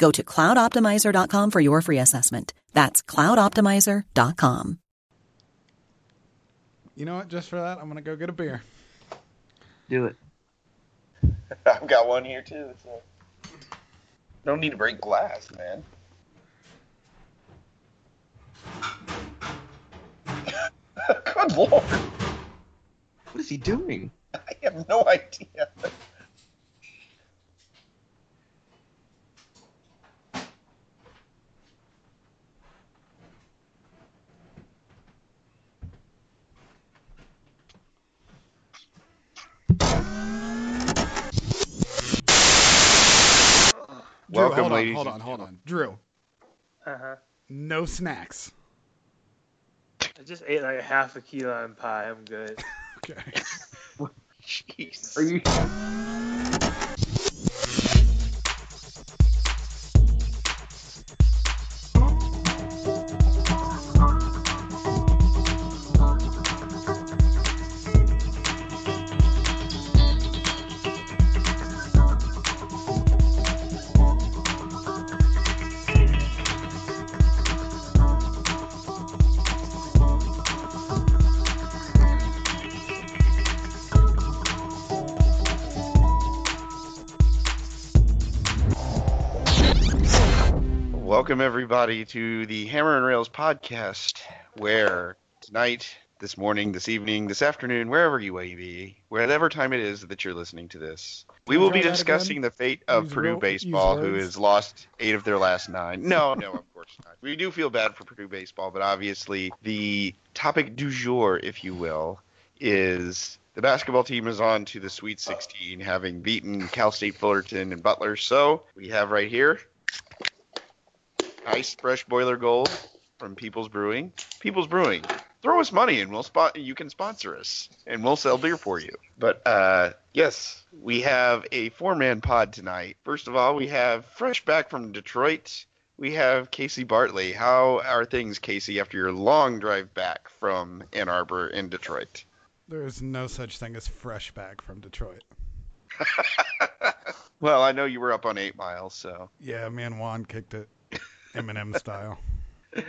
Go to cloudoptimizer.com for your free assessment. That's cloudoptimizer.com. You know what? Just for that, I'm gonna go get a beer. Do it. I've got one here too. So. Don't need to break glass, man. Good lord. What is he doing? I have no idea. Drew, Welcome, hold on, ladies hold on, hold on. Drew, Uh huh. no snacks. I just ate like half a key lime pie. I'm good. Okay. Jeez. Are you? Welcome everybody to the Hammer and Rails podcast, where tonight, this morning, this evening, this afternoon, wherever you may be, whatever time it is that you're listening to this, we will be discussing the fate of Use Purdue baseball, who has lost eight of their last nine. No, no, of course not. We do feel bad for Purdue baseball, but obviously the topic du jour, if you will, is the basketball team is on to the Sweet 16, having beaten Cal State Fullerton and Butler. So we have right here nice fresh boiler gold from People's Brewing. People's Brewing, throw us money and we'll spot. You can sponsor us and we'll sell beer for you. But uh, yes, we have a four-man pod tonight. First of all, we have fresh back from Detroit. We have Casey Bartley. How are things, Casey, after your long drive back from Ann Arbor in Detroit? There is no such thing as fresh back from Detroit. well, I know you were up on Eight Miles, so Yeah, me and Juan kicked it Eminem style.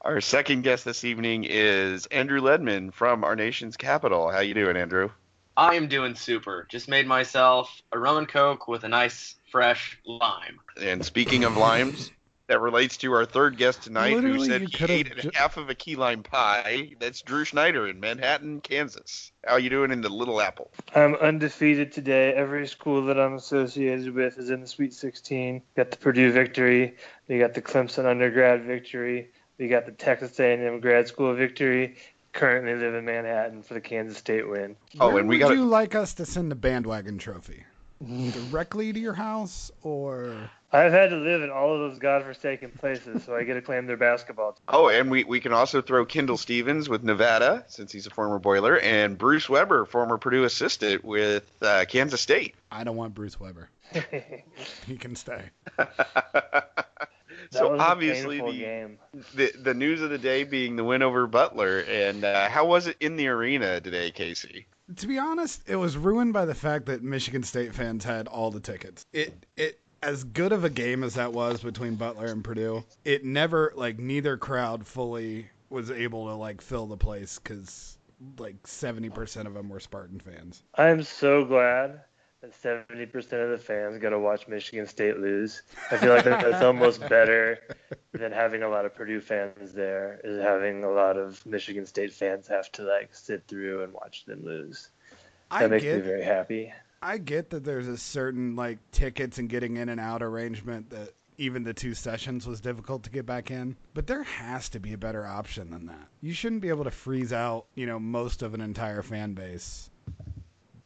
our second guest this evening is Andrew Ledman from our nation's capital. How you doing, Andrew? I am doing super. Just made myself a rum and coke with a nice fresh lime. And speaking of limes, that relates to our third guest tonight, who said he ate ju- half of a key lime pie. That's Drew Schneider in Manhattan, Kansas. How you doing in the Little Apple? I'm undefeated today. Every school that I'm associated with is in the Sweet 16. Got the Purdue victory. We got the Clemson undergrad victory. We got the Texas A&M grad school victory. Currently live in Manhattan for the Kansas State win. Oh, Where and we would got you like us to send the bandwagon trophy? Directly to your house or I've had to live in all of those godforsaken places, so I get to claim their basketball. team. Oh, and we, we can also throw Kendall Stephens with Nevada, since he's a former Boiler, and Bruce Weber, former Purdue assistant with uh, Kansas State. I don't want Bruce Weber. He can stay. So obviously the, game. the the news of the day being the win over Butler, and uh, how was it in the arena today, Casey? To be honest, it was ruined by the fact that Michigan State fans had all the tickets. It it as good of a game as that was between Butler and Purdue, it never like neither crowd fully was able to like fill the place because like 70% of them were Spartan fans. I'm so glad that 70% of the fans got to watch Michigan State lose. I feel like that's almost better than having a lot of Purdue fans there, is having a lot of Michigan State fans have to like sit through and watch them lose. That I makes get me very happy. I get that there's a certain like tickets and getting in and out arrangement that even the two sessions was difficult to get back in, but there has to be a better option than that. You shouldn't be able to freeze out, you know, most of an entire fan base.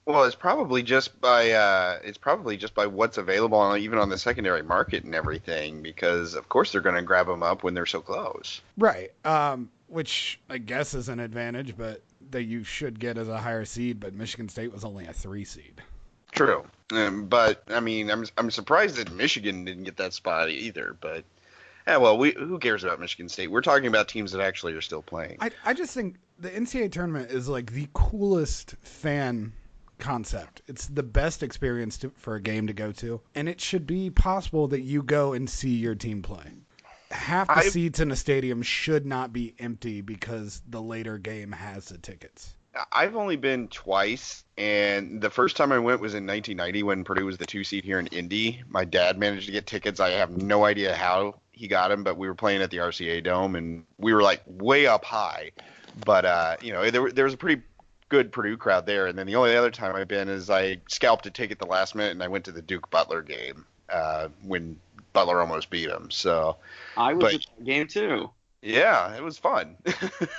Well, it's probably just by uh, it's probably just by what's available on, even on the secondary market and everything, because of course they're going to grab them up when they're so close. Right. Um, which I guess is an advantage, but that you should get as a higher seed. But Michigan State was only a three seed. True, um, but I mean, I'm I'm surprised that Michigan didn't get that spot either. But yeah, well, we who cares about Michigan State? We're talking about teams that actually are still playing. I I just think the NCAA tournament is like the coolest fan concept. It's the best experience to, for a game to go to, and it should be possible that you go and see your team play. Half the I- seats in a stadium should not be empty because the later game has the tickets. I've only been twice, and the first time I went was in 1990 when Purdue was the two seed here in Indy. My dad managed to get tickets. I have no idea how he got them, but we were playing at the RCA Dome, and we were like way up high. But uh, you know, there, there was a pretty good Purdue crowd there. And then the only other time I've been is I scalped a ticket the last minute, and I went to the Duke Butler game uh, when Butler almost beat him. So I was But- at that game too. yeah, it was fun.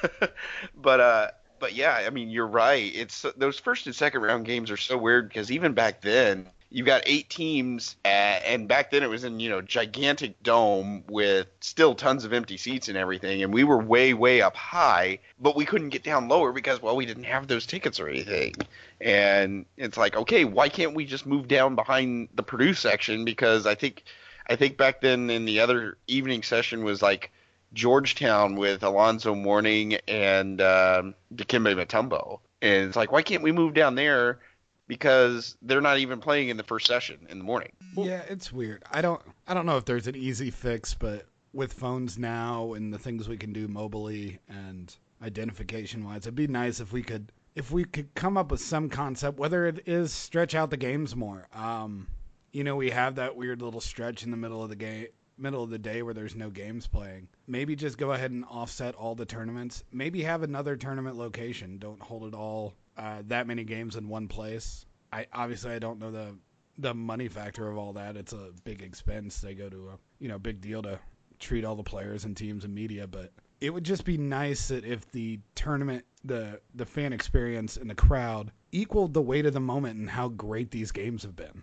but uh but yeah, I mean you're right. It's those first and second round games are so weird because even back then you've got eight teams and back then it was in, you know, gigantic dome with still tons of empty seats and everything and we were way way up high, but we couldn't get down lower because well we didn't have those tickets or anything. And it's like, okay, why can't we just move down behind the Purdue section because I think I think back then in the other evening session was like Georgetown with Alonzo Mourning and um, Dikembe Mutombo. And it's like, why can't we move down there? Because they're not even playing in the first session in the morning. Yeah, it's weird. I don't I don't know if there's an easy fix, but with phones now and the things we can do mobily and identification wise, it'd be nice if we could if we could come up with some concept, whether it is stretch out the games more. Um, you know, we have that weird little stretch in the middle of the game middle of the day where there's no games playing. Maybe just go ahead and offset all the tournaments. Maybe have another tournament location. Don't hold it all uh, that many games in one place. I obviously I don't know the the money factor of all that. It's a big expense. They go to a you know big deal to treat all the players and teams and media, but it would just be nice that if the tournament, the the fan experience and the crowd equaled the weight of the moment and how great these games have been.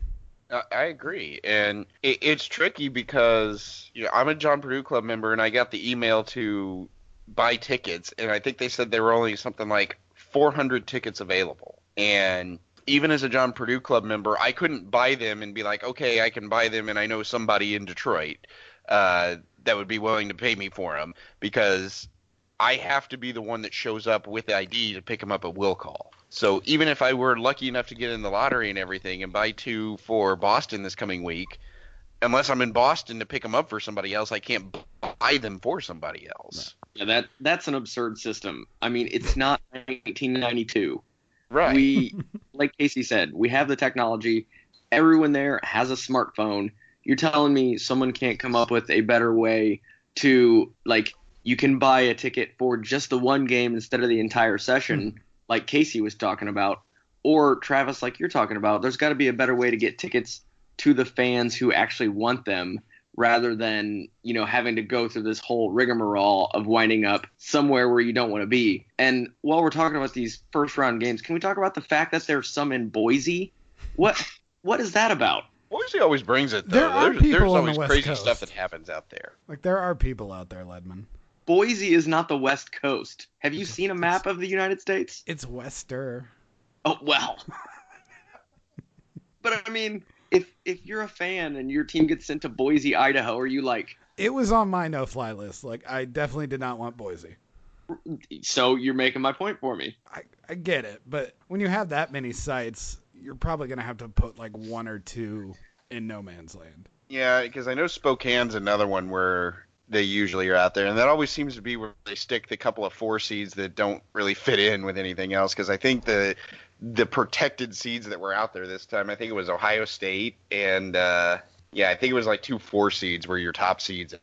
I agree, and it, it's tricky because you know I'm a John Purdue Club member, and I got the email to buy tickets, and I think they said there were only something like 400 tickets available, and even as a John Purdue Club member, I couldn't buy them and be like, okay, I can buy them, and I know somebody in Detroit uh, that would be willing to pay me for them because I have to be the one that shows up with the ID to pick them up at will call. So even if I were lucky enough to get in the lottery and everything and buy two for Boston this coming week, unless I'm in Boston to pick them up for somebody else, I can't buy them for somebody else. Yeah, that that's an absurd system. I mean, it's not 1992. Right. We, like Casey said, we have the technology. Everyone there has a smartphone. You're telling me someone can't come up with a better way to like you can buy a ticket for just the one game instead of the entire session, like Casey was talking about, or Travis, like you're talking about. There's got to be a better way to get tickets to the fans who actually want them rather than you know having to go through this whole rigmarole of winding up somewhere where you don't want to be. And while we're talking about these first round games, can we talk about the fact that there's some in Boise? What what is that about? Boise always brings it though. There are there's, people there's on the always West crazy Coast. stuff that happens out there. Like there are people out there, Ledman. Boise is not the West Coast. Have you seen a map of the United States? It's Wester. Oh well. but I mean, if if you're a fan and your team gets sent to Boise, Idaho, are you like, It was on my no-fly list. Like I definitely did not want Boise. So you're making my point for me. I, I get it, but when you have that many sites, you're probably gonna have to put like one or two in no man's land. Yeah, because I know Spokane's another one where they usually are out there, and that always seems to be where they stick the couple of four seeds that don't really fit in with anything else. Because I think the the protected seeds that were out there this time, I think it was Ohio State and uh, yeah, I think it was like two four seeds were your top seeds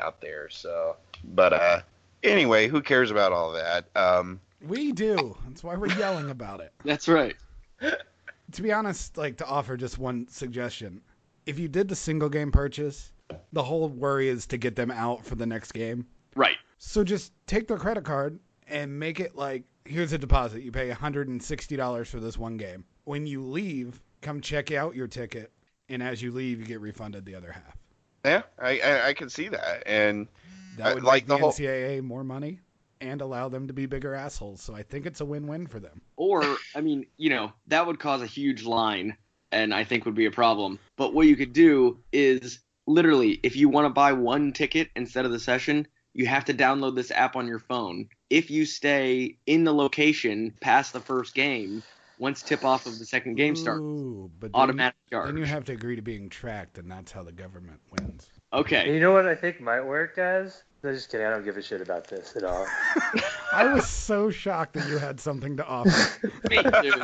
out there. So, but uh, anyway, who cares about all that? Um, We do. That's why we're yelling about it. That's right. To be honest, like to offer just one suggestion, if you did the single game purchase, the whole worry is to get them out for the next game. Right. So just take their credit card and make it like here's a deposit. You pay $160 for this one game. When you leave, come check out your ticket, and as you leave, you get refunded the other half. yeah, I, I I can see that, and That I- would like make the, the whole- NCAA more money and allow them to be bigger assholes. So I think it's a win-win for them. Or, I mean, you know, that would cause a huge line and I think would be a problem. But what you could do is literally, if you want to buy one ticket instead of the session, you have to download this app on your phone. If you stay in the location past the first game, once tip off of the second game starts, Ooh, but then, automatic charge. then you have to agree to being tracked, and that's how the government wins. Okay. you know what I think might work, guys? No, just kidding. I don't give a shit about this at all. I was so shocked that you had something to offer. Me too.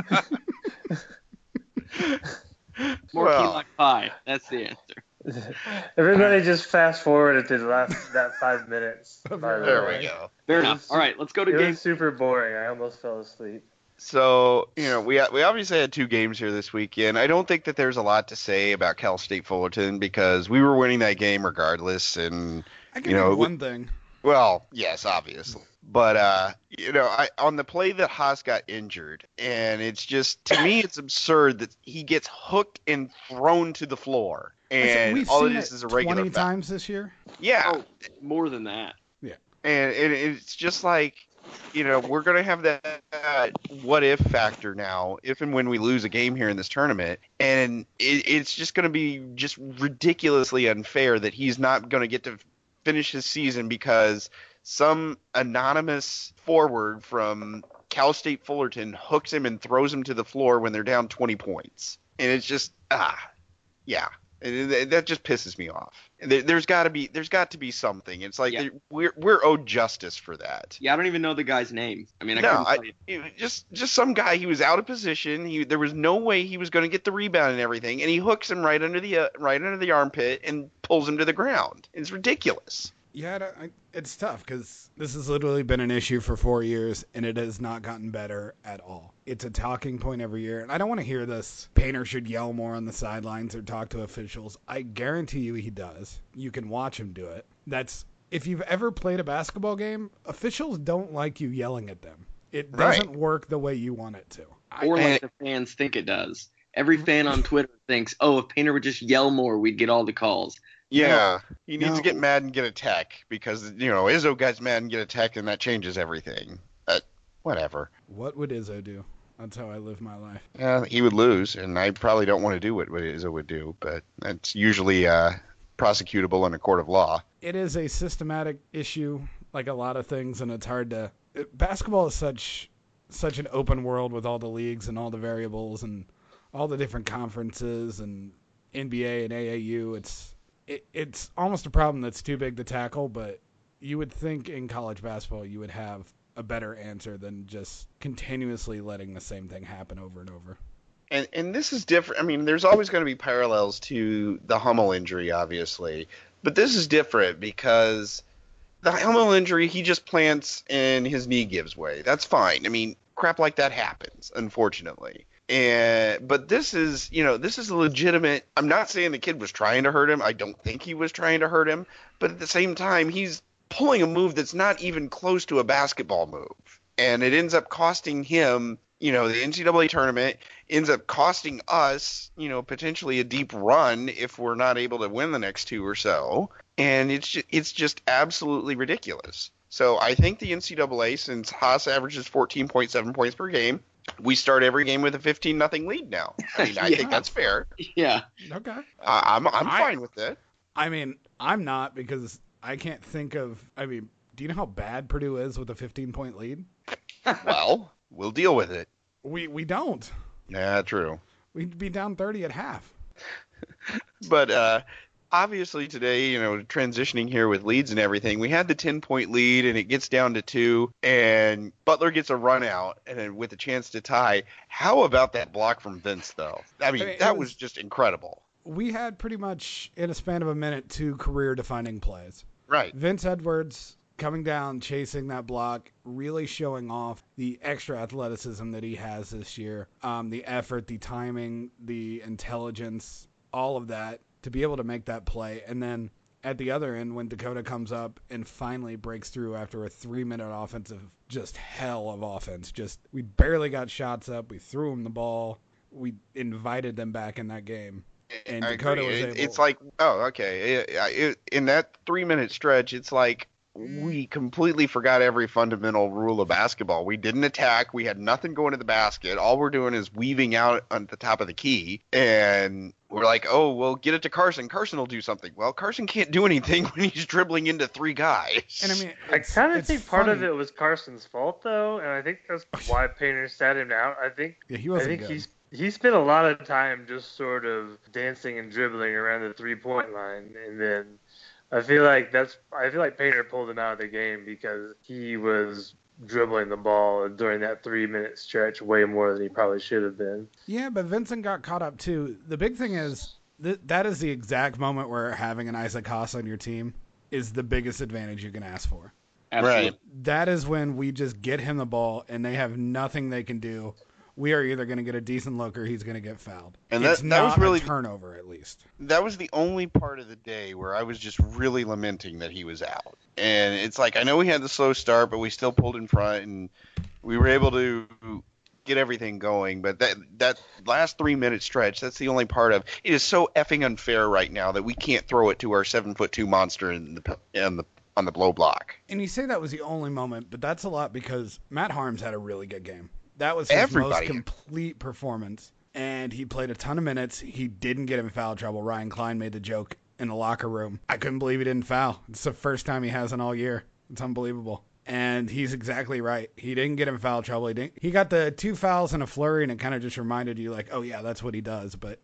More key Well. like pie. That's the answer. Everybody just fast forward to the last that five minutes. by the there way. we go. Fair It enough. was- All right, let's go to It game. was super boring. I almost fell asleep. So you know, we we obviously had two games here this weekend. I don't think that there's a lot to say about Cal State Fullerton because we were winning that game regardless, and I can You know, think we- one thing. Well, yes, obviously. But uh, you know, I on the play that Haas got injured, and it's just to me it's absurd that he gets hooked and thrown to the floor. I said, And we've all seen it is it is a regular 20 foul. times this year. Yeah. Oh, more than that. Yeah, and, and it's just like, you know, we're gonna have that uh, what if factor now, if and when we lose a game here in this tournament, and it, it's just gonna be just ridiculously unfair that he's not gonna get to finish his season because some anonymous forward from Cal State Fullerton hooks him and throws him to the floor when they're down 20 points, and it's just ah, yeah. And that just pisses me off. There- There's got to be there's got to be something. It's like Yeah. we're we're owed justice for that. Yeah, I don't even know the guy's name. I mean, I No, I, tell you. it- just just some guy. He was out of position. He there was no way he was going to get the rebound and everything, and he hooks him right under the uh, right under the armpit and pulls him to the ground. It's ridiculous. Yeah, I it's tough because this has literally been an issue for four years and it has not gotten better at all. It's a talking point every year, and I don't want to hear this. Painter should yell more on the sidelines or talk to officials. I guarantee you he does. You can watch him do it. That's if you've ever played a basketball game, officials don't like you yelling at them. It doesn't work the way you want it to. I, Or I- like the fans think it does. Every mm-hmm. fan on Twitter thinks, oh, if Painter would just yell more, we'd get all the calls. Yeah, he needs No. to get mad and get a tech because you know Izzo gets mad and get a tech, and that changes everything. Uh, whatever. what would Izzo do? That's how I live my life. Yeah, he would lose, and I probably don't want to do what what Izzo would do, but that's usually uh, prosecutable in a court of law. it is a systematic issue, like a lot of things, and it's hard to. Basketball is such such an open world with all the leagues and all the variables and all the different conferences and NBA and AAU. It's it, it's almost a problem that's too big to tackle, but you would think in college basketball you would have a better answer than just continuously letting the same thing happen over and over. And and this is different. I mean, there's always going to be parallels to the Hummel injury, obviously, but this is different because the Hummel injury, he just plants and his knee gives way. That's fine. I mean, crap like that happens, unfortunately. And but this is, you know, this is a legitimate. I'm not saying the kid was trying to hurt him. I don't think he was trying to hurt him, but at the same time, he's pulling a move that's not even close to a basketball move, and it ends up costing him, you know, the NCAA tournament ends up costing us, you know, potentially a deep run if we're not able to win the next two or so. And it's just, it's just absolutely ridiculous. So I think the NCAA, since Haas averages 14.7 points per game, we start every game with a 15 nothing lead now. I mean, I Yeah. think that's fair. Yeah. Okay. I I'm I'm I- fine with it. I mean, I'm not because I can't think of. I mean, do you know how bad Purdue is with a 15 point lead? well, we'll deal with it. We we don't. Yeah, true. We'd be down 30 at half. But uh, obviously today, you know, transitioning here with leads and everything, we had the 10 point lead and it gets down to two, and Butler gets a run out and then with a chance to tie. How about that block from Vince, though? I mean, I mean, that was- was just incredible. We had pretty much in a span of a minute two career defining plays. Right. Vince Edwards coming down, chasing that block, really showing off the extra athleticism that he has this year. Um, the effort, the timing, the intelligence, all of that to be able to make that play. And then at the other end, when Dakota comes up and finally breaks through after a three minute offensive, just hell of offense. Just we barely got shots up. We threw him the ball. We invited them back in that game. And I Dakota agree. was able- It's like, oh, okay. It- it- in that three minute stretch, it's like we completely forgot every fundamental rule of basketball. We didn't attack. We had nothing going to the basket. All we're doing is weaving out on the top of the key. And we're like, oh, well, get it to Carsen. Carsen will do something. Well, Carsen can't do anything when he's dribbling into three guys. And I mean, I kind of it's think part of it was Carsen's fault though, and I think that's why Painter sat him out. I think Yeah, he wasn't I think good. he's he spent a lot of time just sort of dancing and dribbling around the three point line, and then I feel like that's I feel like Painter pulled him out of the game because he was dribbling the ball during that three minute stretch way more than he probably should have been. Yeah, but Vincent got caught up too. The big thing is th- that is the exact moment where having an Isaac Haas on your team is the biggest advantage you can ask for. Absolutely. Right. That is when we just get him the ball and they have nothing they can do. We are either going to get a decent look or he's going to get fouled. And it's that- that was not really- a turnover at least. that was the only part of the day where I was just really lamenting that he was out. And it's like I know we had the slow start, but we still pulled in front and we were able to get everything going. But that that last three minute stretch, that's the only part of it is so effing unfair right now that we can't throw it to our seven foot two monster in the in the on the blow block. And you say that was the only moment, but that's a lot because Matt Haarms had a really good game. That was his Everybody. most complete performance, and he played a ton of minutes. He didn't get in foul trouble. Ryan Cline made the joke in the locker room. I couldn't believe he didn't foul. It's the first time he hasn't all year. It's unbelievable. And he's exactly right. He didn't get in foul trouble. He didn't. He got the two fouls and a flurry, and it kind of just reminded you, like, oh yeah, that's what he does. But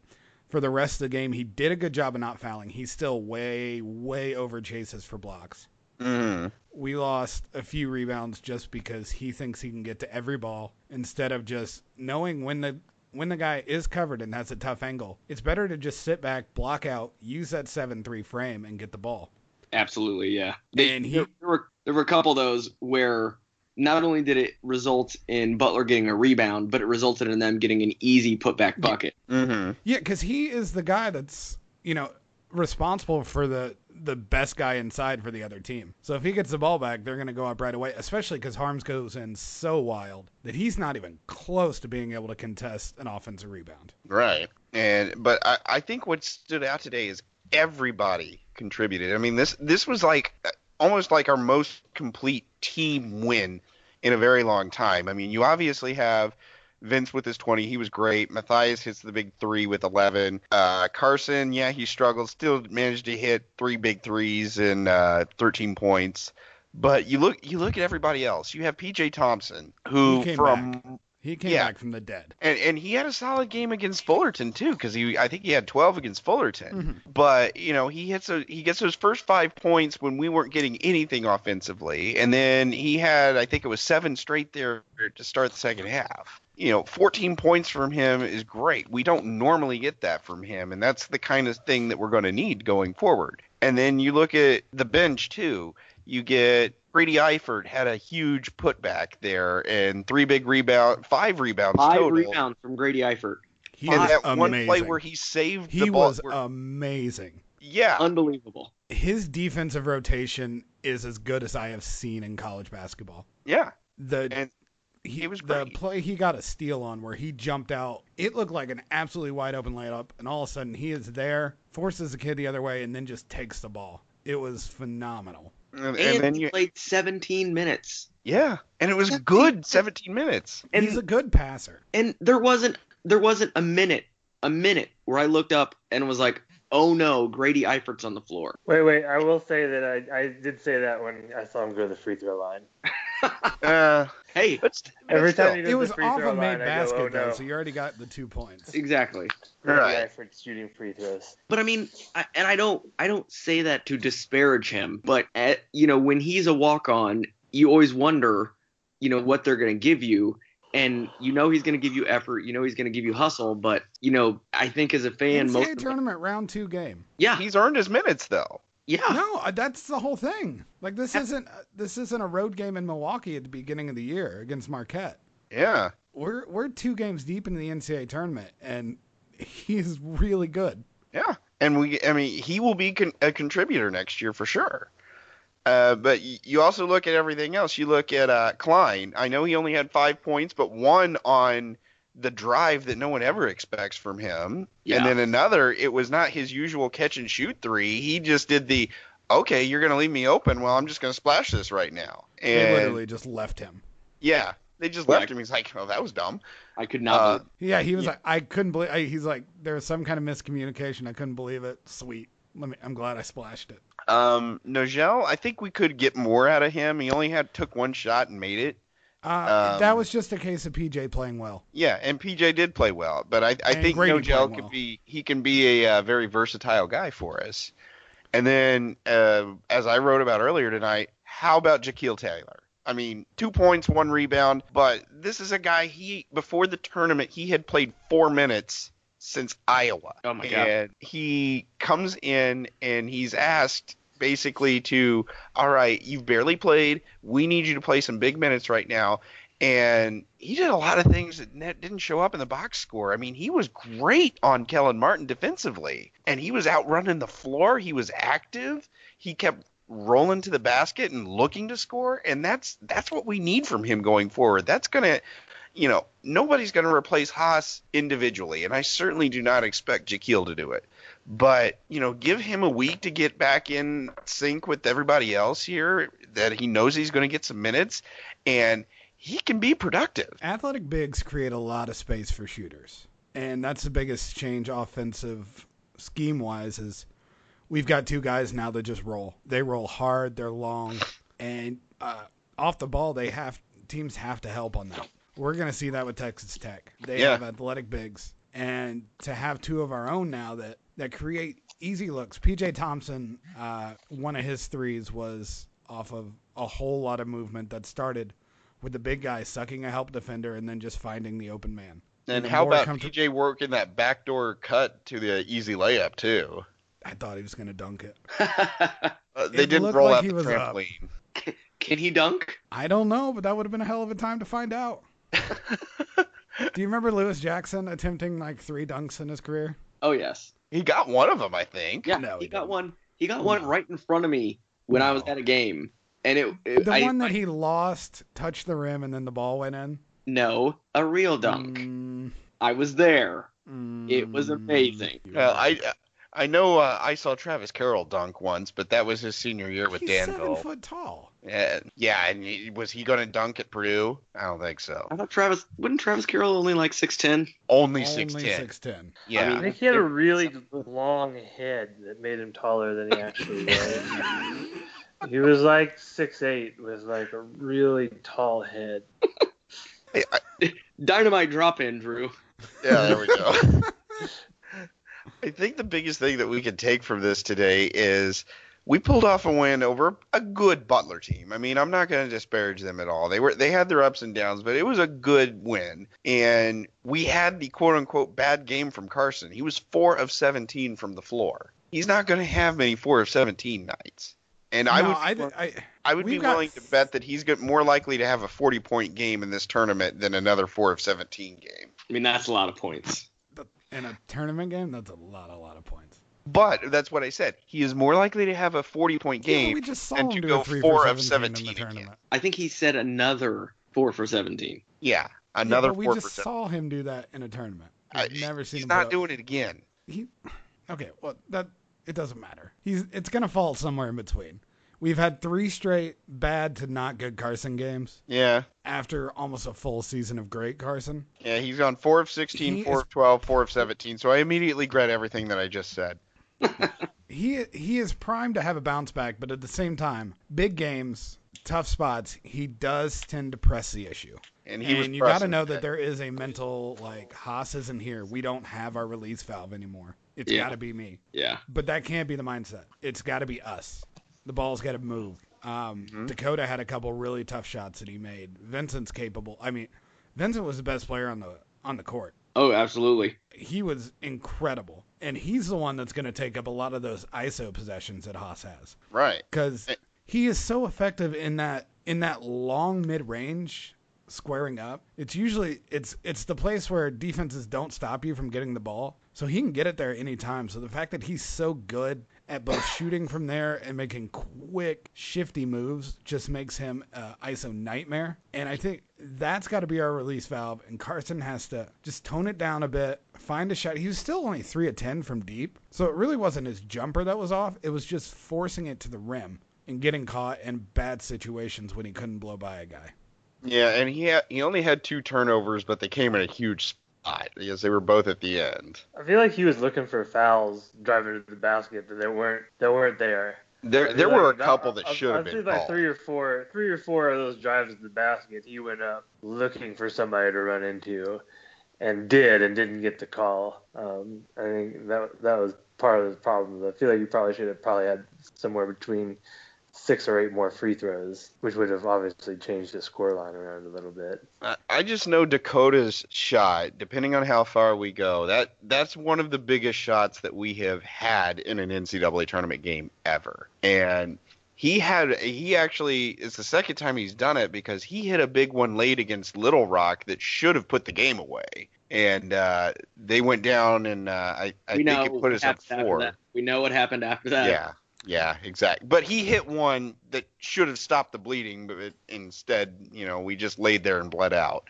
for the rest of the game, he did a good job of not fouling. He's still way, way over chases for blocks Mm. we lost a few rebounds just because he thinks he can get to every ball instead of just knowing when the when the guy is covered and has a tough angle. It's better to just sit back, block out, use that 7-3 frame and get the ball. Absolutely, yeah. They, And he- there, there were there were a couple of those where not only did it result in Butler getting a rebound, but it resulted in them getting an easy putback bucket. Mm-hmm. Yeah, cuz he is the guy that's, you know, responsible for the the best guy inside for the other team. So if he gets the ball back, they're going to go up right away, especially cuz Haarms goes in so wild that he's not even close to being able to contest an offensive rebound. Right. And but I, I think what stood out today is everybody contributed. I mean this this was like almost like our most complete team win in a very long time. I mean you obviously have Vince with his 20, he was great. Mathias hits the big three with 11. Uh, Carsen, yeah, he struggled, still managed to hit three big threes and uh, 13 points. But you look, you look at everybody else. You have PJ Thompson, who from He came Yeah. back from the dead. and and he had a solid game against Fullerton too, because he I think he had 12 against Fullerton. Mhm. But you know he hits a, he gets those first five points when we weren't getting anything offensively, and then he had I think it was seven straight there to start the second half. You know, 14 points from him is great. We don't normally get that from him, and that's the kind of thing that we're going to need going forward. And then you look at the bench too. You get Grady Eifert had a huge putback there, and three big rebound, five rebounds Five total. rebounds from Grady Eifert. He and that amazing. one play where he saved he the ball. was where- amazing. yeah, Unbelievable. His defensive rotation is as good as I have seen in college basketball. yeah. The And he, it was the play he got a steal on where he jumped out. It looked like an absolutely wide open layup, and all of a sudden he is there, forces the kid the other way, and then just takes the ball. It was phenomenal. And, and And, then he you, played 17 minutes. yeah, and it was good 17 minutes. And He's a good passer. and there wasn't there wasn't a minute a minute where I looked up and was like, oh no, Grady Eifert's on the floor. Wait, wait. I will say that I, I did say that when I saw him go to the free throw line. Uh, Hey, but, st- but Every still. time he does It was the free off throw a line, made I go, basket oh, though, no. so you already got the two points. exactly. Grady Right. Eifert shooting free throws. But I mean, I, and I don't, I don't say that to disparage him. But at, you know, when he's a walk on, you always wonder, you know, what they're going to give you, and you know he's going to give you effort. You know he's going to give you hustle. But you know, I think as a fan, most NCAA of, tournament round two game. yeah, He's earned his minutes though. Yeah, No, uh, that's the whole thing. Like this isn't uh, this isn't a road game in Milwaukee at the beginning of the year against Marquette. Yeah. We're we're two games deep in the NCAA tournament, and he's really good. Yeah, and we, I mean, he will be con- a contributor next year for sure. Uh, but y- you also look at everything else. You look at uh, Cline. I know he only had five points, but one on the drive that no one ever expects from him, Yeah. and then another. It was not his usual catch and shoot three. He just did the, okay, you're gonna leave me open. Well, I'm just gonna splash this right now. They And literally just left him. yeah, they just Yeah. left him. He's like, oh, that was dumb. I could not. Uh, believe- Yeah, he was Yeah. like, I couldn't believe. I, he's like, there was some kind of miscommunication. I couldn't believe it. Sweet. Let me. I'm glad I splashed it. Um, Nojel, I think we could get more out of him. He only had took one shot and made it. Uh, Um, that was just a case of PJ playing well. Yeah, and PJ did play well, but I, I think Grady Nojel played could well. be he can be a uh, very versatile guy for us. And then, uh, as I wrote about earlier tonight, how about Jacquil Taylor? I mean, two points, one rebound, but this is a guy he before the tournament he had played four minutes since Iowa. Oh my God. And he comes in and he's asked basically to, all right, you've barely played. We need you to play some big minutes right now. And he did a lot of things that didn't show up in the box score. I mean, he was great on Kelan Martin defensively, and he was out running the floor. He was active. He kept rolling to the basket and looking to score, and that's that's what we need from him going forward. That's gonna, you know, nobody's gonna replace Haas individually, and I certainly do not expect Jacquil to do it. But you know, give him a week to get back in sync with everybody else here. That he knows he's going to get some minutes, and he can be productive. Athletic bigs create a lot of space for shooters, and that's the biggest change offensive scheme wise. Is we've got two guys now that just roll. They roll hard. They're long, and uh, off the ball, they have teams have to help on that. We're gonna see that with Texas Tech. They Yeah. have athletic bigs, and to have two of our own now that that create easy looks. PJ Thompson, uh, one of his threes was off of a whole lot of movement that started with the big guy sucking a help defender and then just finding the open man. And the how about come to- PJ working that backdoor cut to the easy layup too? I thought he was gonna dunk it. Uh, they It didn't roll like out he the was up. trampoline. Can he dunk? I don't know, but that would have been a hell of a time to find out. Do you remember Lewis Jackson attempting like three dunks in his career? Oh yes. He got one of them, I think. Yeah, No, he, he got didn't. one. He got one No. right in front of me when I was at a game, and it. it The I, one that I- he lost, touched the rim, and then the ball went in. No, a real dunk. Mm, I was there. It was mm, amazing. Well, I I know uh, I saw Travis Carroll dunk once, but that was his senior year with He's Danville. seven foot tall. Yeah, yeah, and he, was he going to dunk at Purdue? I don't think so. I thought Travis. wouldn't Travis Carroll only like six ten? Only Only six ten. six ten. Yeah, I I think he had a really long head that made him taller than he actually was. he was like six eight with like a really tall head. Dynamite drop in, Drew. yeah, there we go. I think the biggest thing that we can take from this today is we pulled off a win over a good Butler team. I mean, I'm not going to disparage them at all. They were they had their ups and downs, but it was a good win. And we had the quote unquote bad game from Carsen. He was 4 of 17 from the floor. He's not going to have many 4 of 17 nights. And I would I, I, I would be we've got- willing to bet that he's more likely to have a 40 point game in this tournament than another 4 of 17 game. I mean, that's a lot of points. in a tournament game, that's a lot, a lot of points. But that's what I said. He is more likely to have a 40 point Yeah, game we just saw and him to go four for of 17 in 17 the again. I think he said another four for seventeen. Yeah, another yeah, but we 4 just saw him do that in a tournament. I- We've never seen He's him not put up- doing it again. He, okay, well that it doesn't matter. He's it's gonna fall somewhere in between. We've had three straight bad to not good Carsen games Yeah. after almost a full season of great Carsen. Yeah, he's gone 4 of 16, He 4 is- of 12, 4 of 17. So I immediately regret everything that I just said. He he is primed to have a bounce back, but at the same time, big games, tough spots, he does tend to press the issue. And he was and you got to know that there is a mental like Haas isn't here. We don't have our release valve anymore. It's Yeah. got to be me. Yeah. But that can't be the mindset. It's got to be us. The ball's got to move. Um, Mhm. Dakota had a couple really tough shots that he made. Vincent's capable. I mean, Vincent was the best player on the on the court. Oh, absolutely. He was incredible, and he's the one that's going to take up a lot of those ISO possessions that Haas has Right. because Eh. he is so effective in that in that long mid range squaring up. It's usually it's it's the place where defenses don't stop you from getting the ball, so he can get it there anytime. So the fact that he's so good at both shooting from there and making quick shifty moves just makes him uh, ISO nightmare. And I think that's got to be our release valve. And Carsen has to just tone it down a bit, find a shot. He was still only three of ten from deep, so it really wasn't his jumper that was off. It was just forcing it to the rim and getting caught in bad situations when he couldn't blow by a guy. Yeah, and he had, he only had two turnovers, but they came in a huge spot because they were both at the end. I feel like he was looking for fouls driving to the basket that they weren't that weren't there. There there feel were a couple that should I have feel been like called. three or four, three or four of those drives to the basket, he went up looking for somebody to run into, and did and didn't get the call. Um, I think that that was part of the problem. I feel like you probably should have probably had somewhere between six or eight more free throws, which would have obviously changed the score line around a little bit. I- I just know Dakota's shot, depending on how far we go, that that's one of the biggest shots that we have had in an NCAA tournament game ever. And he had he actually it's the second time he's done it because he hit a big one late against Little Rock that should have put the game away. And uh, they went down, and uh, I, I we think know it put what us up happened after four. that. We know what happened after that. Yeah, yeah, exactly. But he hit one that should have stopped the bleeding, but it, instead, you know, we just laid there and bled out.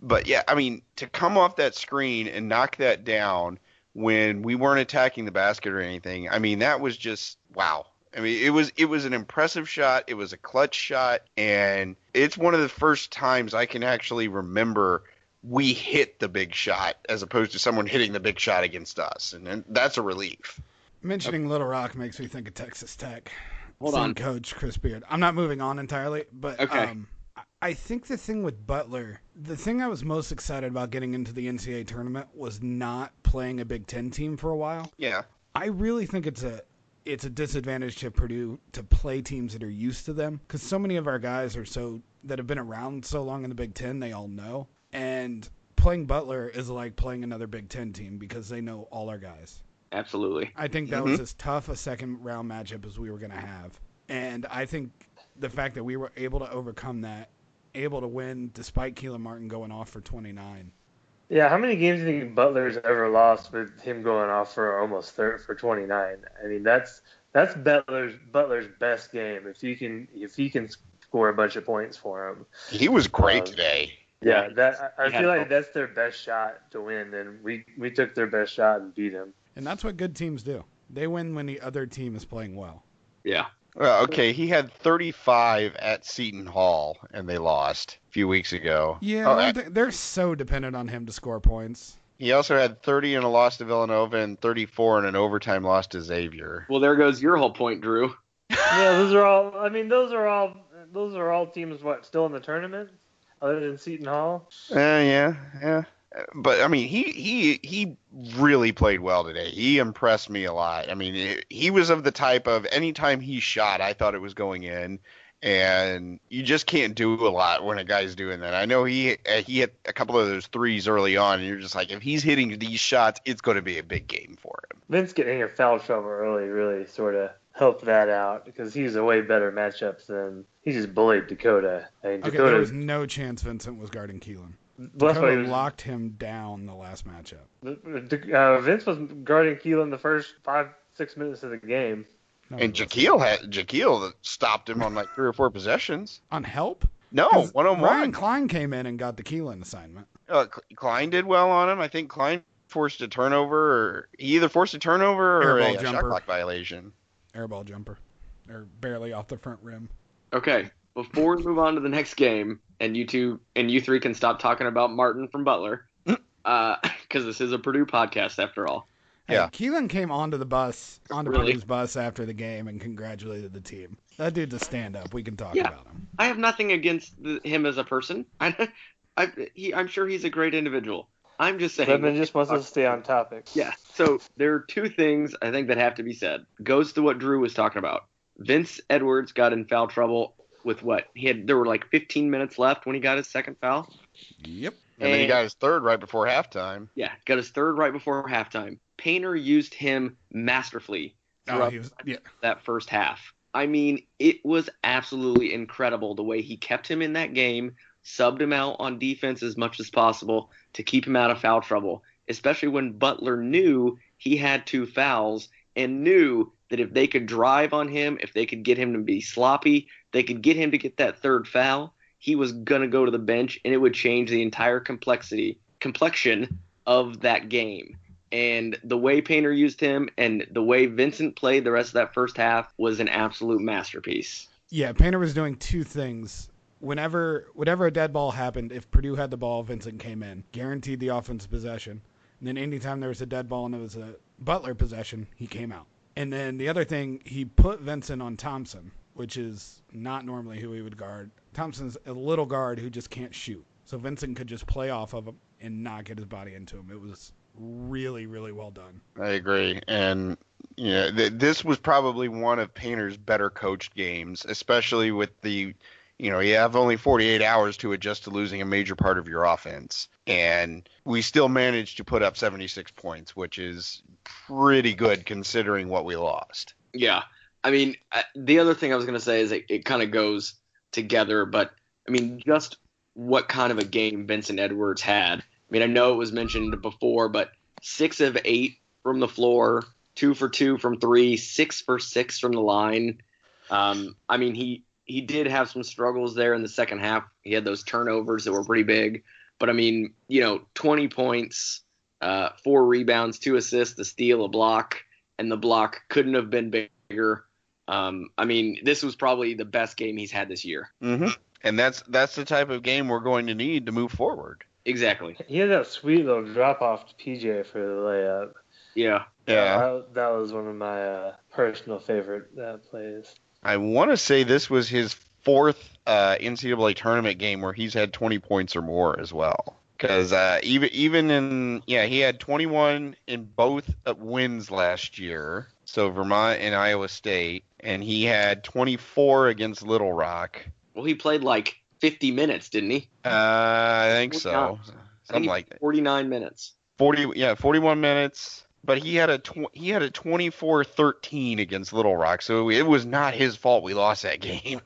But yeah, I mean, to come off that screen and knock that down when we weren't attacking the basket or anything, I mean, that was just wow. I mean, it was it was an impressive shot. It was a clutch shot, and it's one of the first times I can actually remember we hit the big shot as opposed to someone hitting the big shot against us, and, and that's a relief. Mentioning Little Rock makes me think of Texas Tech. Hold Same on. coach Chris Beard. I'm not moving on entirely, but Okay. um, I- I think the thing with Butler, the thing I was most excited about getting into the NCAA tournament was not playing a Big Ten team for a while. Yeah. I really think it's a it's a disadvantage to Purdue to play teams that are used to them because so many of our guys are so that have been around so long in the Big Ten they all know and playing Butler is like playing another Big Ten team because they know all our guys. Absolutely. I think that was as tough a second round matchup as we were going to have. And I think the fact that we were able to overcome that, able to win despite Kelan Martin going off for 29. Yeah, how many games do you think Butler's ever lost with him going off for almost thir for 29? I mean, that's that's Butler's Butler's best game if he can if he can score a bunch of points for him. He was great Um, today. Yeah, Yeah, that I, I feel like that's their best shot to win, and we we took their best shot and beat him. And that's what good teams do. They win when the other team is playing well. Yeah. Well, okay, he had 35 at Seton Hall, and they lost a few weeks ago. Yeah, Oh, I don't they're so dependent on him to score points. he also had 30 in a loss to Villanova and 34 in an overtime loss to Xavier. Well, there goes your whole point, Drew. yeah, those are all. I mean, those are all. Those are all teams what still in the tournament, other than Seton Hall. Uh, yeah, yeah. But I mean, he he he really played well today. He impressed me a lot. I mean, he- he was of the type of anytime he shot, I thought it was going in, and you just can't do a lot when a guy's doing that. I know he uh, he hit a couple of those threes early on, and you're just like, if he's hitting these shots, it's going to be a big game for him. Vince getting in foul trouble early really sort of helped that out because he's a way better matchup than he just bullied Dakota. I mean, Okay, Dakota. there was no chance Vincent was guarding Kelan. Well, that's why he was- locked him down the last matchup. Uh, Vince was guarding Kelan the first five, six minutes of the game. No, And he wasn't. Jacquil had Jacquil stopped him on like three or four possessions. on help. No, 'Cause one on Ryan one. Cline came in and got the Kelan assignment. Uh, Cline did well on him. I think Cline forced a turnover, or he either forced a turnover or a, a shot clock violation. Airball jumper, or barely off the front rim. Okay. Before we move on to the next game, and you two and you three can stop talking about Martin from Butler, uh, because this is a Purdue podcast after all. Hey, Yeah. Kelan came onto the bus, onto Really? Purdue's bus after the game and congratulated the team. That dude's a stand-up. We can talk Yeah. about him. I have nothing against the, him as a person. I, I, he, I'm sure he's a great individual. I'm just saying. Redmond just wants us to stay on topic. Yeah. So there are two things I think that have to be said. Goes to what Drew was talking about. Vince Edwards got in foul trouble with what he had. There were like 15 minutes left when he got his second foul. Yep. And then he got his third right before halftime. Yeah, got his third right before halftime. Painter used him masterfully Oh, throughout he was, yeah. that first half. I mean, it was absolutely incredible the way he kept him in that game, subbed him out on defense as much as possible to keep him out of foul trouble, especially when Butler knew he had two fouls and knew that if they could drive on him, if they could get him to be sloppy, they could get him to get that third foul, he was going to go to the bench and it would change the entire complexity complexion of that game. And the way Painter used him and the way Vincent played the rest of that first half was an absolute masterpiece. Yeah, Painter was doing two things. Whenever whenever a dead ball happened, if Purdue had the ball, Vincent came in, guaranteed the offense possession. And then anytime there was a dead ball and it was a Butler possession, he came out. And then the other thing, he put Vincent on Thompson, which is not normally who he would guard. Thompson's a little guard who just can't shoot. So Vincent could just play off of him and not get his body into him. It was really, really well done. I agree. And know, th- this was probably one of Painter's better coached games, especially with the, you know, you have only 48 hours to adjust to losing a major part of your offense. And we still managed to put up 76 points, which is pretty good considering what we lost. Yeah. I mean, the other thing I was going to say is it, it kind of goes together, but I mean, just what kind of a game Vincent Edwards had. I mean, I know it was mentioned before, but six of eight from the floor, two for two from three, six for six from the line. Um, I mean, he he did have some struggles there in the second half. He had those turnovers that were pretty big, but I mean, you know, 20 points, uh, four rebounds, two assists, a steal, a block, and the block couldn't have been bigger. Um, I mean, this was probably the best game he's had this year. Mm-hmm. And that's that's the type of game we're going to need to move forward. Exactly. He had that sweet little drop off to PJ for the layup. Yeah. That, that was one of my uh, personal favorite uh, plays. I want to say this was his fourth uh, NCAA tournament game where he's had 20 points or more as well. Because uh, even even in yeah he had 21 in both uh, wins last year. So Vermont and Iowa State, and he had 24 against Little Rock. Well, he played like 50 minutes, didn't he? Uh, I think so, I think something like 49 minutes. 40 yeah 41 minutes. But he had a tw- he had a 24-13 against Little Rock, so it was not his fault we lost that game.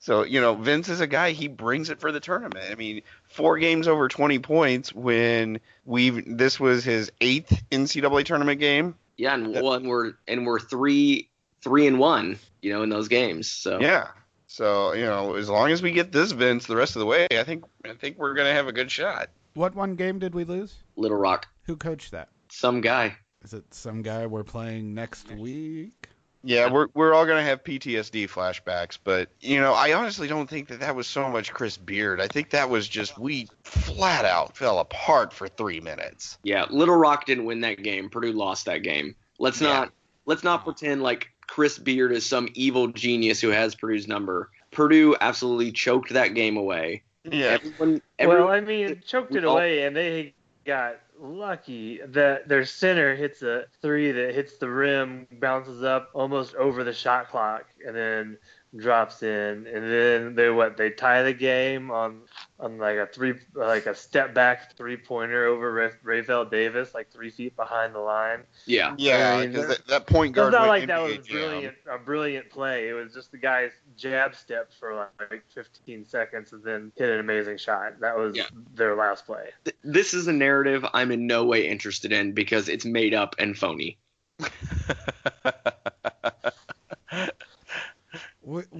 So, you know, Vince is a guy, he brings it for the tournament. I mean, four games over 20 points when we've, this was his eighth NCAA tournament game. Yeah, and, well, and we're and we're three three and one, you know, in those games. So Yeah. So, you know, as long as we get this Vince the rest of the way, I think, I think we're going to have a good shot. What one game did we lose? Little Rock, Who coached that? some guy. Is it some guy we're playing next week? Yeah, we're, we're all going to have PTSD flashbacks, but, you know, I honestly don't think that that was so much Chris Beard. I think that was just, we flat out fell apart for three minutes. Yeah, Little Rock didn't win that game. Purdue lost that game. Let's Yeah. not let's not pretend like Chris Beard is some evil genius who has Purdue's number. Purdue absolutely choked that game away. Yeah. Everyone, everyone well, I mean, choked it all- away, and they got lucky that their center hits a three that hits the rim, bounces up almost over the shot clock, and then drops in. And then they what? They tie the game on on like a three, like a step back three pointer over Ra- Rapheal Davis, like three feet behind the line. yeah. Yeah, I mean, because that- that, that point It's guard not went like that NBA was jam. brilliant, a brilliant play. It was just the guy's jab step for like 15 seconds and then hit an amazing shot. That was Yeah. their last play. Th- This is a narrative I'm in no way interested in because it's made up and phony.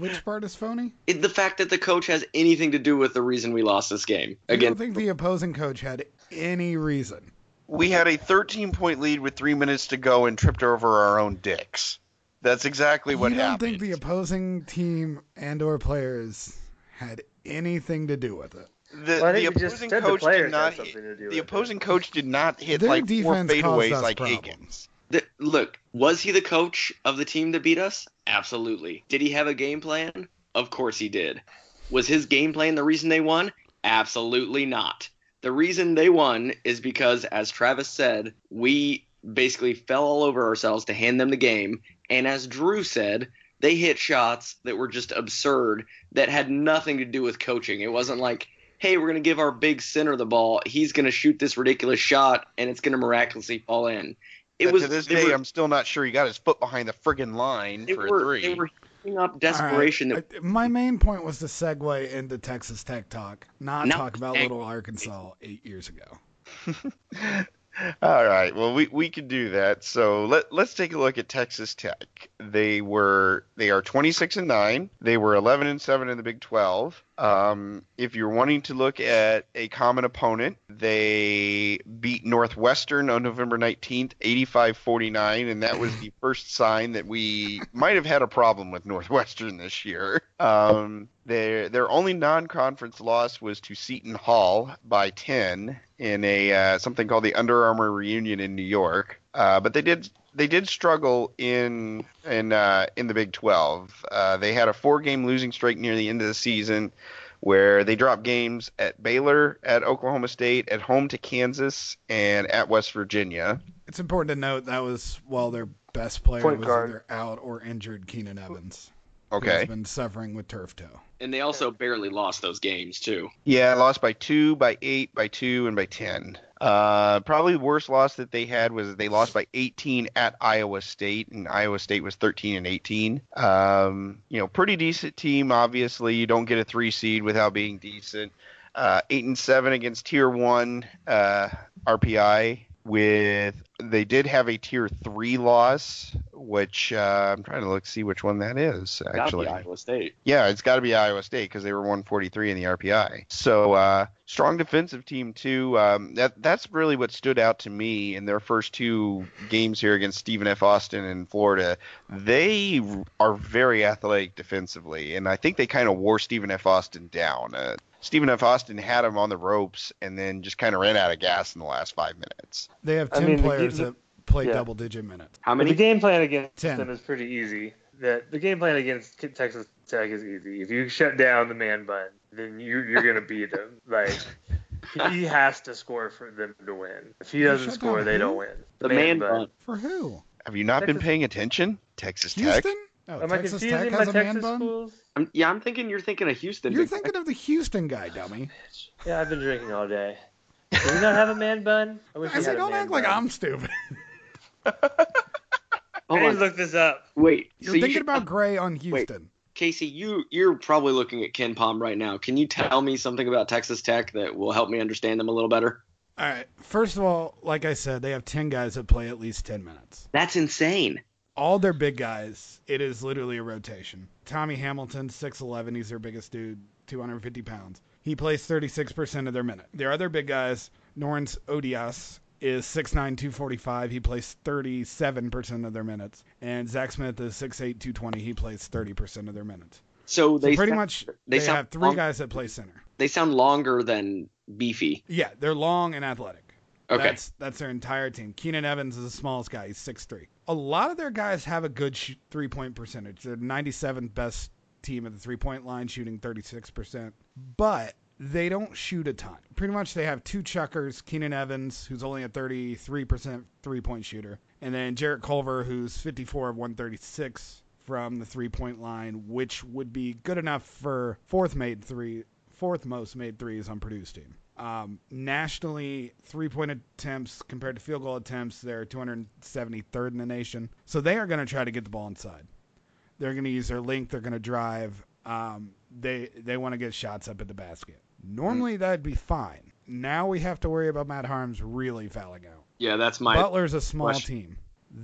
which part is phony? It, the fact that the coach has anything to do with the reason we lost this game. Again, I don't think the opposing coach had any reason. we had a 13 point lead with three minutes to go and tripped over our own dicks. That's exactly what you don't happened. think the opposing team and or players had anything to do with it? the, Well, the think we just opposing said the coach did not had something to do the with it. opposing coach did not hit Their like four fadeaways like problems. Hagins. The, look, was he the coach of the team that beat us? Absolutely. Did he have a game plan? Of course he did. Was his game plan the reason they won? Absolutely not. The reason they won is because, as Travis said, we basically fell all over ourselves to hand them the game. And as Drew said, they hit shots that were just absurd that had nothing to do with coaching. It wasn't like, hey, we're going to give our big center the ball. He's going to shoot this ridiculous shot and it's going to miraculously fall in. It But was to this day, were- I'm still not sure he got his foot behind the friggin' line for were, a three. They were hitting up All right, desperation. that I- my main point was to segue into Texas Tech talk, not No, talk about Tech. Little Arkansas eight years ago. All right. Well, we, we can do that. So let let's take a look at Texas Tech. They were they are 26 and 9. They were 11 and 7 in the Big 12. Um, if you're wanting to look at a common opponent, they beat Northwestern on November 19th, 85-49, and that was the first sign that we might have had a problem with Northwestern this year. Um, their their only non-conference loss was to Seton Hall by 10 in a uh, something called the Under Armour reunion in New York. Uh, but they did they did struggle in in uh, in the Big 12. Uh, they had a four-game losing streak near the end of the season, where they dropped games at Baylor, at Oklahoma State, at home to Kansas, and at West Virginia. It's important to note that was while their best player Point was guard. either out or injured, Keenan Evans. Okay. Who's been suffering with turf toe. and they also barely lost those games too. Yeah, lost by two, by eight, by two, and by ten. Uh, probably worst loss that they had was they lost by 18 at Iowa State, and Iowa State was 13 and 18. Um, you know, pretty decent team. Obviously, you don't get a three seed without being decent. Uh, eight and seven against Tier One uh, RPI. With they did have a Tier Three loss, which uh, I'm trying to look see which one that is. Actually, Iowa State. yeah, it's got to be Iowa State because they were 143 in the RPI. So uh, strong defensive team too. Um, that that's really what stood out to me in their first two games here against Stephen F. Austin in Florida. They are very athletic defensively, and I think they kind of wore Stephen F. Austin down. Uh, Stephen F. Austin had him on the ropes and then just kind of ran out of gas in the last five minutes. They have I 10 mean, players the- that play yeah. double digit minutes. How many? The many? game plan against Ten. them is pretty easy. That the game plan against Texas Tech is easy. If you shut down the man bun, then you you're gonna beat them. Like he has to score for them to win. If he doesn't score, they who? don't win. The man bun. For who? Have you not been paying attention? Texas Tech. Houston? Oh, Am I Texas confusing Tech my has a man Texas bun? schools? I'm, yeah, I'm thinking you're thinking of Houston. You're big guy. thinking of the Houston guy, ah, dummy. Yeah, I've been drinking all day. Do we not have a man bun? I wish I we said, had a don't man act like. I'm stupid. Hold I need on. to look this up. Wait. You're so you thinking should- about Gray on Houston. Casey, you you're probably looking at KenPom right now. Can you tell me something about Texas Tech that will help me understand them a little better? All right. First of all, like I said, they have 10 guys that play at least 10 minutes. That's insane. All their big guys, it is literally a rotation. Tommy Hamilton, 6'11, he's their biggest dude, 250 pounds. He plays 36% of their minute. Their other big guys, Norense Odiase, is 6'9, 245. He plays 37% of their minutes. And Zach Smith is 6'8, 220. He plays 30% of their minutes. So So they pretty sound- much they they, sound have three long- guys that play center. they sound longer than beefy. Yeah, they're long and athletic. Okay. That's that's their entire team. Keenan Evans is the smallest guy. He's 6'3". A lot of their guys have a good sh- three-point percentage. They're 97th best team at the three-point line, shooting 36%. But they don't shoot a ton. Pretty much they have two chuckers, Keenan Evans, who's only a 33% three-point shooter, and then Jarrett Culver, who's 54 of 136 from the three-point line, which would be good enough for fourth made three, fourth most made threes on Purdue's team. Um, nationally, three-point attempts compared to field goal attempts, they're 273rd in the nation. So they are going to try to get the ball inside. They're going to use their length. They're going to drive. Um, they they want to get shots up at the basket. Normally that'd be fine. Now we have to worry about Matt Haarms really fouling out. Yeah, that's my Butler's a small question. team.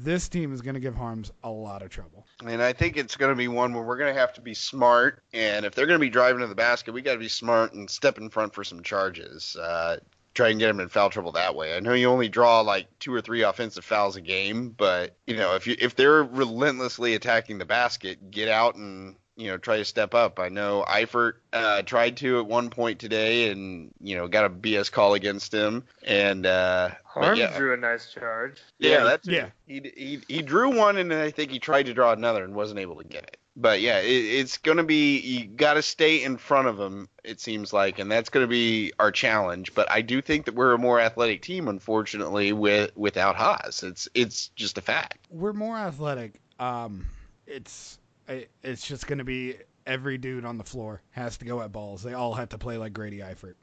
This team is going to give Haarms a lot of trouble. And I think it's going to be one where we're going to have to be smart. And if they're going to be driving to the basket, we got to be smart and step in front for some charges. Uh, try and get them in foul trouble that way. I know you only draw like two or three offensive fouls a game, but you know if you if they're relentlessly attacking the basket, get out and you know, try to step up. I know Eifert uh, tried to at one point today, and you know, got a BS call against him. And uh, but Haarms yeah, drew a nice charge. yeah, that's Yeah. He, he he drew one, and then I think he tried to draw another and wasn't able to get it. But yeah, it, it's going to be you got to stay in front of him. It seems like, and that's going to be our challenge. But I do think that we're a more athletic team, unfortunately, with without Haas. It's it's just a fact. We're more athletic. Um, it's I- it's just going to be every dude on the floor has to go at balls. They all have to play like Grady Eifert.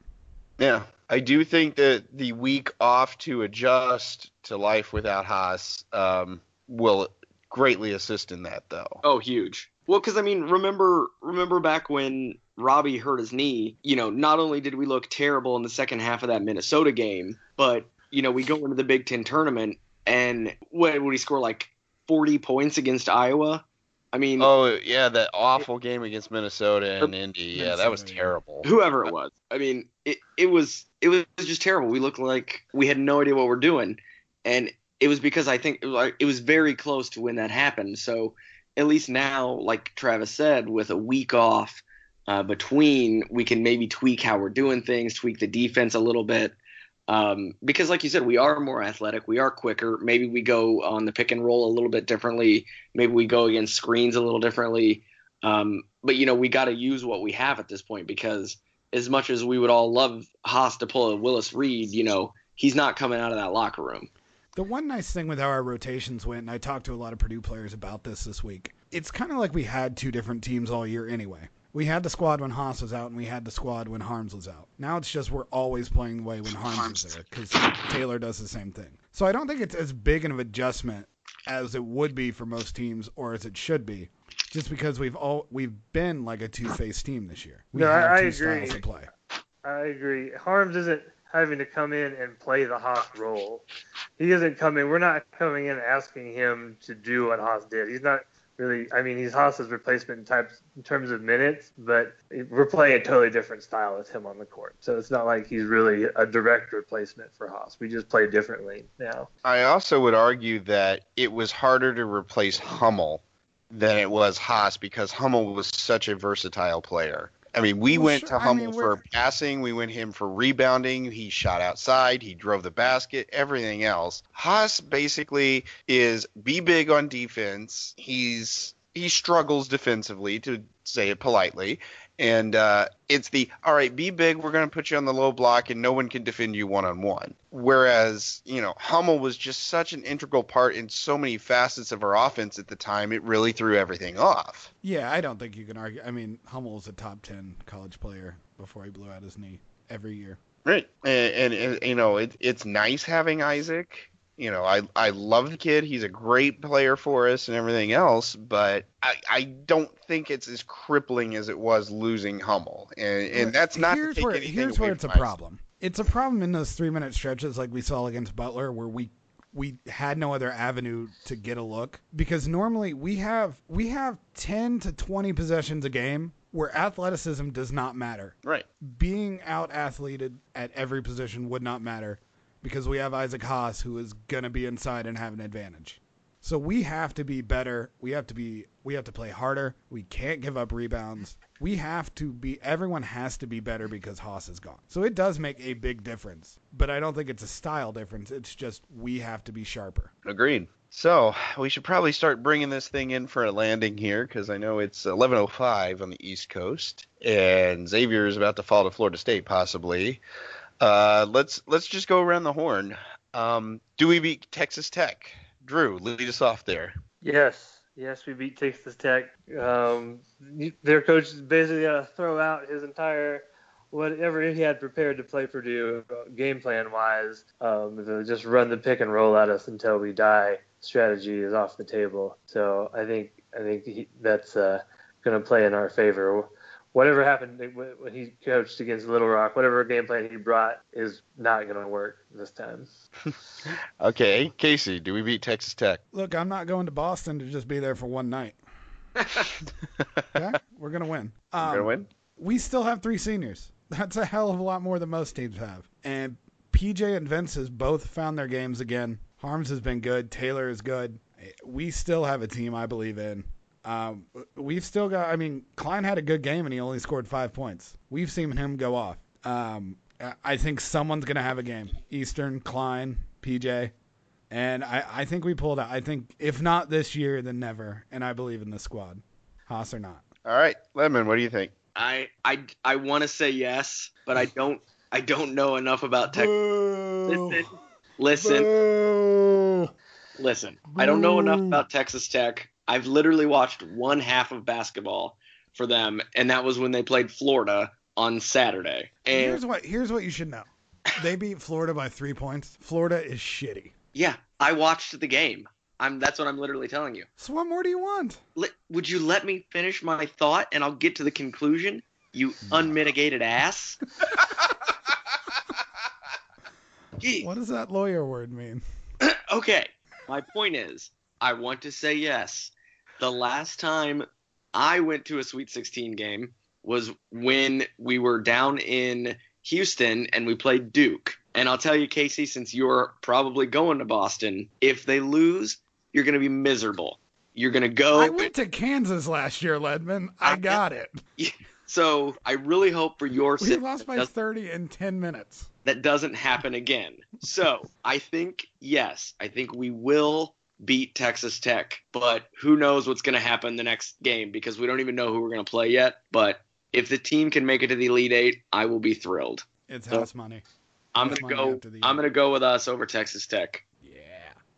Yeah, I do think that the week off to adjust to life without Haas um, will greatly assist in that, though. Oh, huge. Well, because I mean, remember, remember back when Robbie hurt his knee. You know, not only did we look terrible in the second half of that Minnesota game, but you know, we go into the Big Ten tournament and what would he score like 40 points against Iowa? I mean, Oh yeah, that awful game against Minnesota and Indy. Yeah, that was terrible. whoever it was. I mean, it, it was it was just terrible. We looked like we had no idea what we're doing, and it was because I think it it was very close to when that happened. So at least now, like Travis said, with a week off uh, between, we can maybe tweak how we're doing things, tweak the defense a little bit. Um, because, like you said, we are more athletic, we are quicker. Maybe we go on the pick and roll a little bit differently. Maybe we go against screens a little differently. Um, but you know, we got to use what we have at this point because as much as we would all love Haas to pull a Willis Reed, you know, he's not coming out of that locker room. The one nice thing with how our rotations went, and I talked to a lot of Purdue players about this this week, it's kind of like we had two different teams all year anyway. We had the squad when Haas was out, and we had the squad when Haarms was out. Now it's just we're always playing the way when Haarms is there, because Taylor does the same thing. So I don't think it's as big of an adjustment as it would be for most teams, or as it should be, just because we've all we've been like a two-faced team this year. We No, I- have I agree. styles to play. I agree. Haarms isn't having to come in and play the Haas role. He isn't coming. in. We're not coming in asking him to do what Haas did. He's not really. I mean, he's Haas's replacement in types in terms of minutes, but we're playing a totally different style with him on the court. So it's not like he's really a direct replacement for Haas. We just play differently now. I also would argue that it was harder to replace Hummel than it was Haas because Hummel was such a versatile player. I mean, we Well, went sure. to I mean, for passing, we went him for rebounding, he shot outside, he drove the basket, everything else. Haas basically is be big on defense. He's he struggles defensively to say it politely. And uh, it's the all right, be big. We're going to put you on the low block, and no one can defend you one on one. Whereas you know Hummel was just such an integral part in so many facets of our offense at the time. It really threw everything off. Yeah, I don't think you can argue. I mean, hummel Hummel's a top 10 college player before he blew out his knee every year. Right, and, and, and you know it, it's nice having Isaac. You know, I I love the kid. He's a great player for us and everything else. But I, I don't think it's as crippling as it was losing Hummel, and and that's not here's where here's where it's a problem. It's a problem in those three minute stretches like we saw against Butler where we we had no other avenue to get a look because normally we have we have 10 to 20 possessions a game where athleticism does not matter. Right. Being out athleted at every position would not matter because we have Isaac Haas who is going to be inside and have an advantage. So we have to be better. We have to be we have to play harder. We can't give up rebounds. We have to be everyone has to be better because Haas is gone. So it does make a big difference. But I don't think it's a style difference. It's just we have to be sharper. Agreed. So we should probably start bringing this thing in for a landing here because I know it's 11:05 on the East Coast, and Xavier is about to fall to Florida State possibly. Uh, let's let's just go around the horn. Um, do we beat Texas Tech? Drew, lead us off there. Yes, yes, we beat Texas Tech. Um, their coach basically got to throw out his entire whatever he had prepared to play Purdue game plan wise. Um, to just run the pick and roll at us until we die. Strategy is off the table. So I think I think he, that's uh, going to play in our favor. Whatever happened when he coached against Little Rock, whatever game plan he brought is not going to work this time. Okay, Casey, do we beat Texas Tech? Look, I'm not going to Boston to just be there for one night. Okay? We're going to win. Um, Gonna win? we still have three seniors. That's a hell of a lot more than most teams have. And PJ and Vince has both found their games again. Haarms has been good. Taylor is good. We still have a team I believe in. Um, we've still got. I mean, Cline had a good game and he only scored five points. We've seen him go off. Um, I- I think someone's gonna have a game. Eastern, Cline, PJ, and I, I think we pulled out. I think if not this year, then never. And I believe in the squad, Haas or not. All right, Lemon, what do you think? I I I want to say yes, but I don't I don't know enough about tech. Listen, listen, Boo. listen. I don't know enough about Texas Tech. I've literally watched one half of basketball for them, and that was when they played Florida on Saturday. And Here's what here's what you should know. They beat Florida by three points. Florida is shitty. yeah, I watched the game. I'm that's what I'm literally telling you. So what more do you want? Let, would you let me finish my thought and I'll get to the conclusion? You unmitigated ass. What does that lawyer word mean? okay. My point is, I want to say yes. The last time I went to a Sweet 16 game was when we were down in Houston and we played Duke. And I'll tell you, Casey, since you're probably going to Boston, if they lose, you're going to be miserable. You're going to go. I went to Kansas last year, Ledman. I I- got it. so I really hope for your We sake lost by 30 in 10 minutes. that doesn't happen again. So I think, yes, I think we will beat Texas Tech, but who knows what's going to happen the next game because we don't even know who we're going to play yet. But if the team can make it to the Elite Eight, I will be thrilled. It's So- house money. I'm That's going to money go. after I'm going to go with us over Texas Tech. Yeah.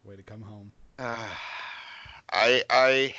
Way to come home. I I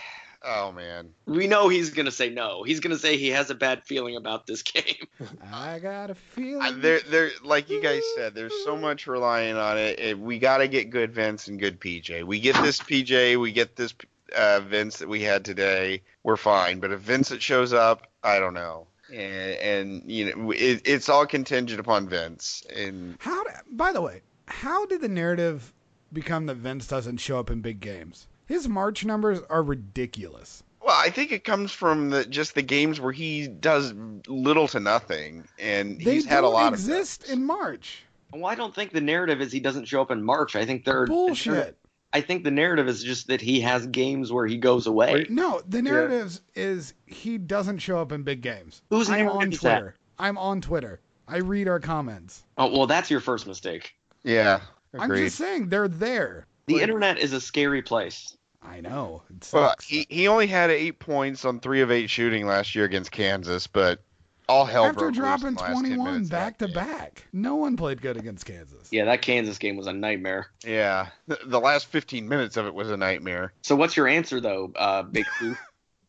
oh man. We know he's going to say no. He's going to say he has a bad feeling about this game. I got a feeling. There there like you guys said, there's so much relying on it. it we got to get good Vince and good PJ. We get this PJ, we get this uh, Vince that we had today. We're fine. But if Vincent shows up, I don't know. And, and you know, it, it's all contingent upon Vince. And How? d- By the way, how did the narrative become that Vince doesn't show up in big games? His March numbers are ridiculous. Well, I think it comes from the just the games where he does little to nothing, and They he's had a lot exist of those. in March. well, I don't think the narrative is he doesn't show up in March. I think they're Bullshit. I think the narrative is just that he has games where he goes away. No, the narrative is he doesn't show up in big games. Whose I'm on is that? Twitter. I'm on Twitter. I read our comments. Oh well, that's your first mistake. Yeah, I'm just saying they're there. The internet is a scary place. I know. It Well, he he only had eight points on three of eight shooting last year against Kansas, but all hell After broke loose dropping the last 10 21 minutes of that back to back, no one played good against Kansas. Yeah, that Kansas game was a nightmare. Yeah, the, the last 15 minutes of it was a nightmare. So what's your answer though, uh, Big Two?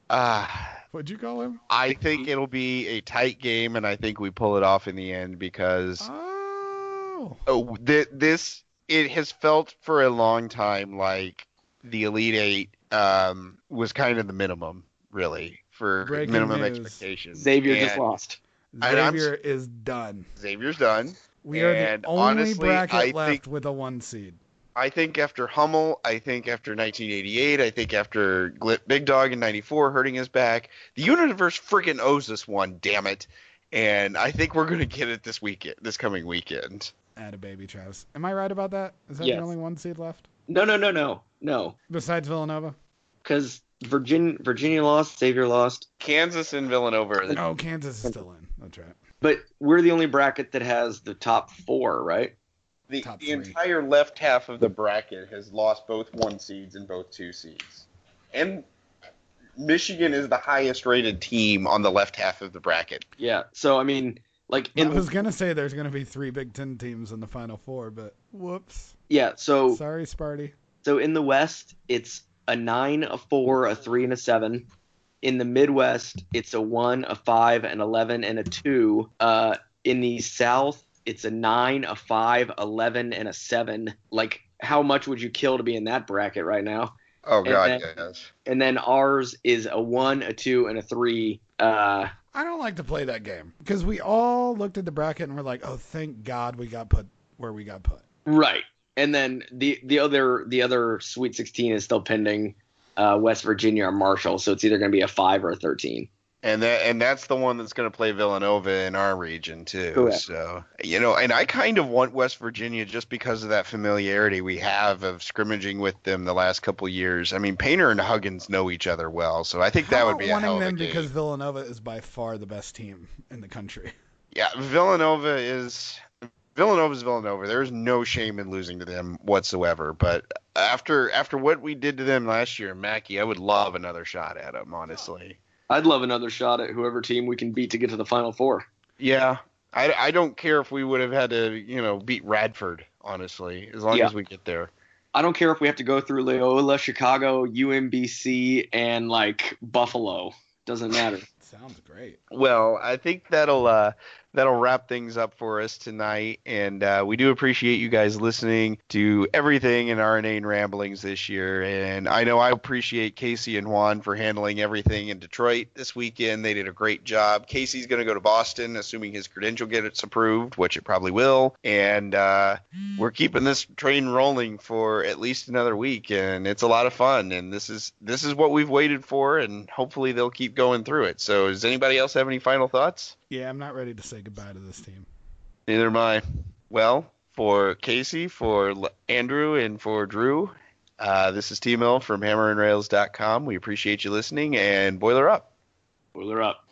Ah, What'd you call him? I think it'll be a tight game, and I think we pull it off in the end because Oh. oh, th- this it has felt for a long time like the Elite Eight um, was kind of the minimum, really, for Breaking minimum news. expectations. Xavier just And lost. And Xavier is done. Xavier's done. We are And the only honestly, bracket I left think- with a one seed. I think after Hummel, I think after 1988, I think after Gl- Big Dog in 94 hurting his back, the universe freaking owes us one, damn it. And I think we're going to get it this weekend, this coming weekend. Add a baby, Travis. Am I right about that? Is that Yes. the only one seed left No, no, no, no, no. besides Villanova? Because Virginia, Virginia lost, Xavier lost, Kansas and Villanova are the No, Kansas is still in. That's right. but we're the only bracket that has the top four, right? the, the entire left half of the bracket has lost both one seeds and both two seeds. And Michigan is the highest rated team on the left half of the bracket. Yeah. So I mean, like I was gonna say there's gonna be three Big Ten teams in the Final Four, but whoops. yeah. So Sorry, Sparty. So in the West, it's a nine, a four, a three, and a seven. In the Midwest, it's a one, a five, an eleven, and a two. Uh, in the South, it's a nine, a five, eleven, and a seven. Like, how much would you kill to be in that bracket right now? Oh, And God, then- yes. And then ours is a one, a two, and a three. Uh, I don't like to play that game because we all looked at the bracket and we're like, oh, thank God we got put where we got put. right. And then the the other the other Sweet 16 is still pending. Uh, West Virginia or Marshall, so it's either going to be a five or a 13. And that and that's the one that's going to play Villanova in our region too. Correct. So you know, and I kind of want West Virginia just because of that familiarity we have of scrimmaging with them the last couple years. I mean, Painter and Huggins know each other well, so I think that would be a hell wanting of a them game. because Villanova is by far the best team in the country. Yeah, Villanova is Villanova's Villanova. There's no shame in losing to them whatsoever. But after after what we did to them last year, Mackey, I would love another shot at them, honestly. I'd love another shot at whoever team we can beat to get to the Final Four. Yeah, I, I don't care if we would have had to you know beat Radford, honestly, as long Yeah. as we get there. I don't care if we have to go through Loyola, Chicago, UMBC, and like Buffalo. Doesn't matter. Sounds great. Well, I think that'll uh, that'll wrap things up for us tonight, and uh, we do appreciate you guys listening to everything in RNA and Ramblings this year. And I know I appreciate Casey and Juan for handling everything in Detroit this weekend. They did a great job. Casey's going to go to Boston, assuming his credential gets approved, which it probably will. And uh, we're keeping this train rolling for at least another week, and it's a lot of fun. And this is this is what we've waited for, and hopefully they'll keep going through it. So, does anybody else have any final thoughts? Yeah, I'm not ready to say goodbye to this team. Neither am I. Well, for Casey, for Andrew, and for Drew, uh, this is T Mill from HammerandRails.com. We appreciate you listening, and boiler up. Boiler up.